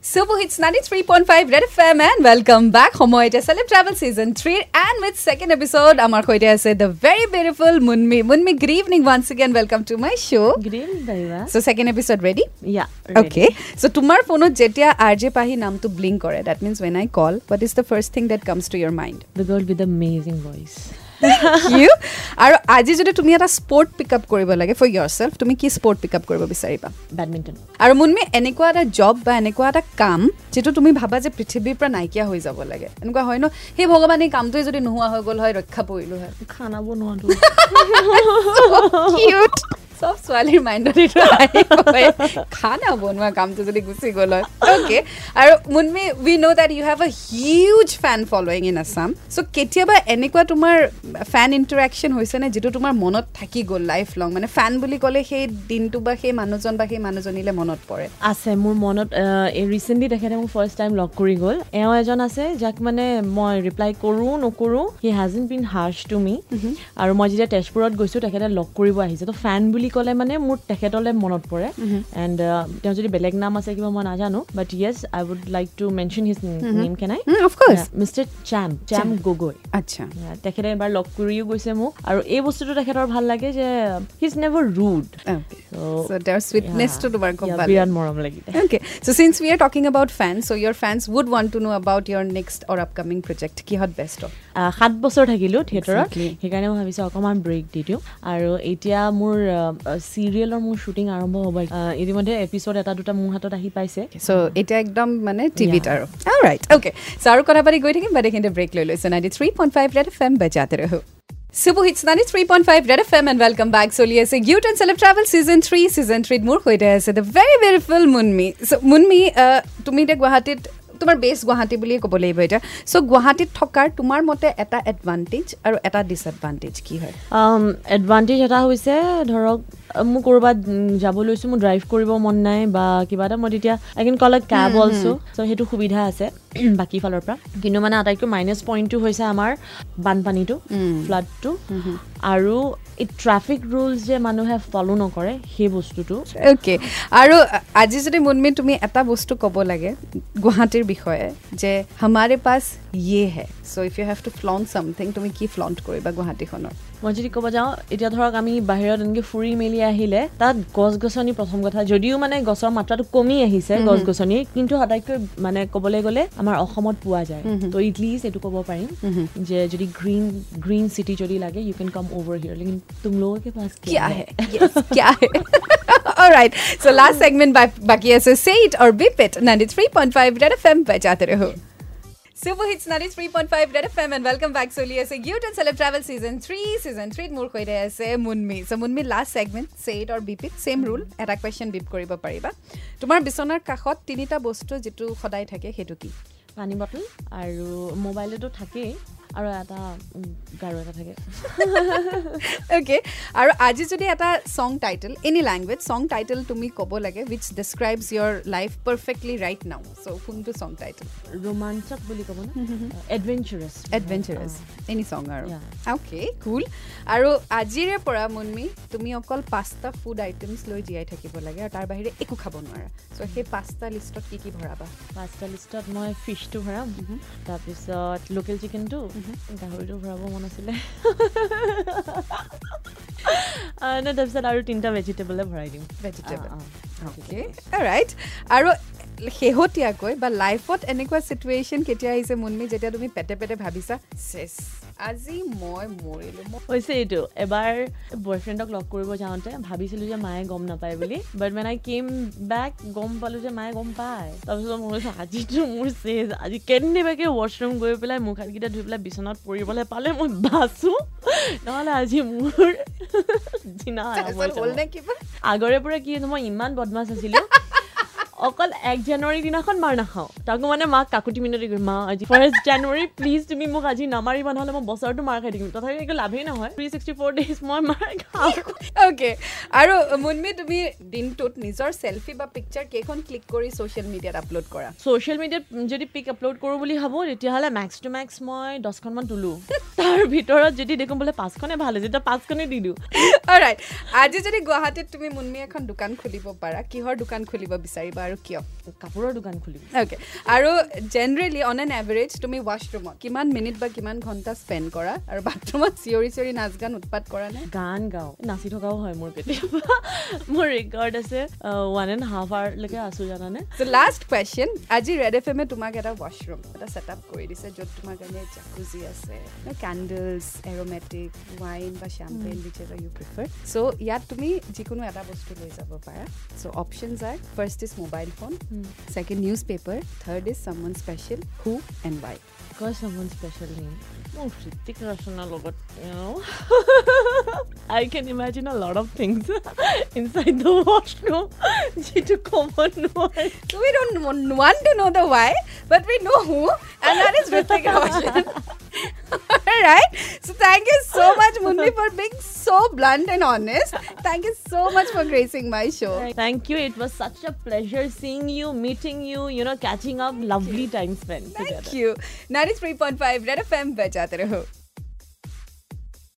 Super Hits 93.5 Red FM and welcome back. সময় এতিয়া Celeb Travel Season 3 and with second episode আমাৰ সৈতে আছে the very beautiful Munmi. Munmi, good evening once again. Welcome to my show. Good evening, Daiva. So second episode ready? Yeah. Okay. So তোমাৰ ফোনত যেতিয়া RJ পাহি নামটো blink কৰে, that means when I call, what is the first thing that comes to your mind? The girl with the amazing You. আৰু আজি যদি তুমি এটা স্পৰ্ট পিক আপ কৰিব লাগে ফৰ ইয়ৰ চেল্ফ তুমি কি স্পৰ্ট পিক আপ কৰিব বিচাৰিবা? Badminton. আৰু মুনমি এনেকুৱা এটা জব বা এনেকুৱা এটা কাম যিটো তুমি ভাবা যে পৃথিৱীৰ পৰা নাইকিয়া হৈ যাব লাগে। এনেকুৱা হয় ন সেই ভগৱান কামটোৱে যদি নোহোৱা হৈ গ'ল হয় ৰক্ষা পৰিলো হয়। খানা বনোৱাটো. চব ছোৱালীৰ মাইণ্ডত এইটো আহিবই। খানা বনোৱা কামটো যদি গুচি গ'ল হয়। অ'কে আৰু Munmi we know' that you have a huge fan following in Assam so' কেতিয়াবা এনেকুৱা তোমাৰ ফেন ইণ্টাৰেকশ্যন হৈছেনে যিটো তোমাৰ মনত থাকি গ'ল লাইফ লং মানে ফেন বুলি ক'লে সেই দিনটো বা সেই মানুহজন বা সেই মানুহজনীলে মনত পৰে। আছে মোৰ মনত ৰিচেণ্টলি তেখেতে মোক ফাৰ্ষ্ট টাইম লগ কৰি গ'ল। এওঁ এজন আছে যাক মানে মই ৰিপ্লাই কৰোঁ নকৰোঁ he has been harsh to me আৰু মই যেতিয়া তেজপুৰত গৈছোঁ তেখেতে লগ কৰিব আহিছে। ত' ফেন বুলি ক'লে মানে মোৰ তেখেতলৈ মনত পৰে। এণ্ড তেওঁ যদি বেলেগ নাম আছে কিবা মই নাজানো but yes I would like to mention his name can I mister Sam Sam Gogoi আচ্ছা। তেখেতে এবাৰ লগ কৰিও গৈছে মোক। আৰু এই বস্তুটো তেখেতৰ ভাল লাগে যে হিজ নেভাৰ ৰুড বিৰাট মৰম লাগিলে. কিহত সাত বছৰ থাকিলোঁ থিয়েটাৰত. সেইকাৰণে মই ভাবিছোঁ অকণমান ব্ৰেক দি দিওঁ। আৰু এতিয়া মোৰ চিৰিয়েলৰ মোৰ শ্বুটিং আৰম্ভ হ'ব। ইতিমধ্যে এপিছড এটা দুটা মোৰ হাতত আহি পাইছে। So এতিয়া একদম মানে টিভিত. আৰু। অলৰাইট অ'কে চ' আৰু কথা পাতি গৈ থাকিম বাট এইখিনিতে ব্ৰেক লৈ লৈছোঁ ninety three point five Red F M বজাতে ৰহো। Super hits ninety three point five Red F M and welcome back চলি আছে youth and celeb travel season three season থ্ৰীত মোৰ সৈতে আছে দ্য ভেৰি বিউটিফুল মুনমি চ' মুনমি তুমি এতিয়া গুৱাহাটীত তোমাৰ বেছ গুৱাহাটী বুলিয়ে ক'ব লাগিব এতিয়া। চ' গুৱাহাটীত থকাৰ তোমাৰ মতে এটা এডভান্টেজ আৰু এটা ডিছএডভান্টেজ কি হয়? এডভান্টেজ এটা হৈছে ধৰক মোৰ ক'ৰবাত যাব লৈছোঁ মোৰ ড্ৰাইভ কৰিব মন নাই বা কিবা এটা মই তেতিয়া I can call A cab অলছো চ' সেইটো সুবিধা আছে বাকী ফালৰ পৰা। কিন্তু মানে আটাইতকৈ মাইনাছ পইণ্টটো হৈছে আমাৰ বানপানীটো ফ্লাডটো আৰু ট্ৰাফিক ৰুলছ যে মানুহে ফ'ল' নকৰে সেই বস্তুটো। অ'কে আৰু আজি যদি মুনমি তুমি এটা বস্তু ক'ব লাগে গুৱাহাটীৰ বিষয়ে যে হমাৰে পাছ ইয়ে হে so' if you have to flaunt something তুমি কি ফ্লণ্ট কৰিবা গুৱাহাটীখনত মই যদি ক'ব যাওঁ এতিয়া ধৰক আমি বাহিৰত এনেকৈ ফুৰি মেলি আহিলে তাত গছ গছনি প্ৰথম কথা যদিও মানে গছৰ মাত্ৰাটো কমি আহিছে গছ গছনি কিন্তু আটাইতকৈ মানে ক'বলৈ গ'লে আমাৰ অসমত পোৱা যায় ত' ইটলিষ্ট এইটো ক'ব পাৰিম যে যদি গ্ৰীণ গ্ৰীণ চিটি যদি লাগে ইউ কেন কাম অভাৰ হিয়াৰ লেকিন তুম লোগों के पास क्या है yes क्या है alright so last segment ba- बाकी है so say it or beep it 93.5 red fm बजाते रहो Super Hits 93.5 Red FM and welcome back. চলি আছে Youth and Celeb Travel Season 3 Season 3 ত মোৰ সৈতে আছে Munmi so' Munmi last segment or beep it same rule এটা question beep কৰিব পাৰিবা তোমাৰ বিচনাৰ কাষত তিনিটা বস্তু যিটো সদায় থাকে সেইটো কি পানী বটল আৰু মোবাইলতো থাকেই আৰু এটা গাৰু এটা থাকে। অ'কে আৰু আজি যদি এটা song title any language song title তুমি ক'ব লাগে which describes your life perfectly right now so' কোনটো ছং টাইটেল ৰোমাঞ্চক বুলি ক'ব এডভেঞ্চাৰাছ এডভেঞ্চাৰাছ এনি ছং আৰু. অ'কে কুল আৰু আজিৰে পৰা মুনমি তুমি অকল পাঁচটা ফুড আইটেমছ লৈ জীয়াই থাকিব লাগে আৰু তাৰ বাহিৰে একো খাব নোৱাৰা। চ' সেই পাঁচটা লিষ্টত কি কি ভৰাবা? পাঁচটা লিষ্টত মই ফিছটো ভৰাম। তাৰপিছত লোকেল চিকেনটো গাহৰিটো ভৰাব মন আছিলে। তাৰপিছত আৰু তিনিটা ভেজিটেবলে ভৰাই দিম। ভেজিটেবল অ'কে ৰাইট আৰু শেহতীয়াকৈ বা লাইফত এনেকুৱা চিটুৱেশ্যন কেতিয়া আহিছে মুনমি যেতিয়া তুমি পেটে পেটে ভাবিছা চেছ আজি মই মৰিলোঁ। হৈছে এইটো এবাৰ বয়ফ্ৰেণ্ডক লগ কৰিব যাওঁতে ভাবিছিলোঁ যে মায়ে গম নাপায় বুলি বাট মেন আই কেম বেক গম পালোঁ যে মায়ে গম পায়। তাৰপিছত মই কৈছোঁ আজিতো মোৰ চেজ আজি কেনেবাকৈ ৱাছৰুম গৈ পেলাই মুখ হাতকেইটা ধুই পেলাই বিচনাত পৰিবলৈ পালে মই বাচোঁ? নহ'লে আজি মোৰ দিনা আগৰে পৰা কি মই ইমান বদমাছ আছিলোঁ অকল এক জানুৱাৰী দিনাখন মাৰ নাখাওঁ। তাকো মানে মাক কাকুতি মিনতি কৰিম। মা আজি ফাৰ্ষ্ট জানুৱাৰী প্লিজ তুমি মোক আজি নামাৰিবা নহ'লে মই বছৰটো মাৰ খাই থাকিম। তথাপি একো লাভেই নহয়। থ্ৰী ছিক্সটি ফ'ৰ ডেইজ মই মাৰ খাওঁ। অ'কে আৰু মুনমি তুমি দিনটোত নিজৰ চেলফি বা পিকচাৰ কেইখন ক্লিক কৰি ছ'চিয়েল মিডিয়াত আপলোড কৰা? ছ'চিয়েল মিডিয়াত যদি পিক আপলোড কৰোঁ বুলি ভাবোঁ তেতিয়াহ'লে মেক্স টু মেক্স মই দহখনমান তোলোঁ। তাৰ ভিতৰত যদি দেখোঁ বোলে পাঁচখনে ভাল হৈছে তেতিয়া পাঁচখনে দি দিওঁ। ৰাইট আজি যদি গুৱাহাটীত তুমি মুনমি এখন দোকান খুলিব পাৰা কিহৰ দোকান খুলিব বিচাৰিবা? আৰু কিয়? কাপোৰৰ দোকান খুলিম। অ'কে আৰু জেনেৰেলি অন এন এভাৰেজ তুমি ৱাছৰুমত কিমান মিনিট বা কিমান ঘণ্টা স্পেণ্ড কৰা? আৰু বাথৰুমত চিঞৰি চিঞৰি নাচ গান উৎপাত কৰা নে? গান গাওঁ। নাচি থকাও হয় মোৰ কেতিয়াবা। মোৰ ৰেকৰ্ড আছে ওৱান এণ্ড হাফ আৱাৰলৈকে আছোঁ জানানে? লাষ্ট কুৱেশ্যন আজি ৰেড এফ এমে তোমাক এটা ৱাছৰুম এটা ছেট আপ কৰি দিছে য'ত তোমাৰ কাৰণে জাকুজি আছে কেণ্ডেলছ এৰমেটিক ৱাইন বা champagne whichever you prefer so' ইয়াত তুমি যিকোনো এটা বস্তু লৈ যাব পাৰা। So' options are first is mobile mobile phone. Mm. Second, newspaper. Third is someone special. Who and why? Because someone special name. Oh, Ritik Roshan you know. I can imagine a lot of things inside the washroom due common one. So we don't want to know the why, but we know who, and that is Ritik Roshan. right? So thank you so much, Munmi, for being so blunt and honest. Thank you so much for gracing my show. Thank you. It was such a pleasure seeing you, meeting you, you know, catching up. Lovely time spent. Thank together. you. 93.5 Red FM. Bachate raho.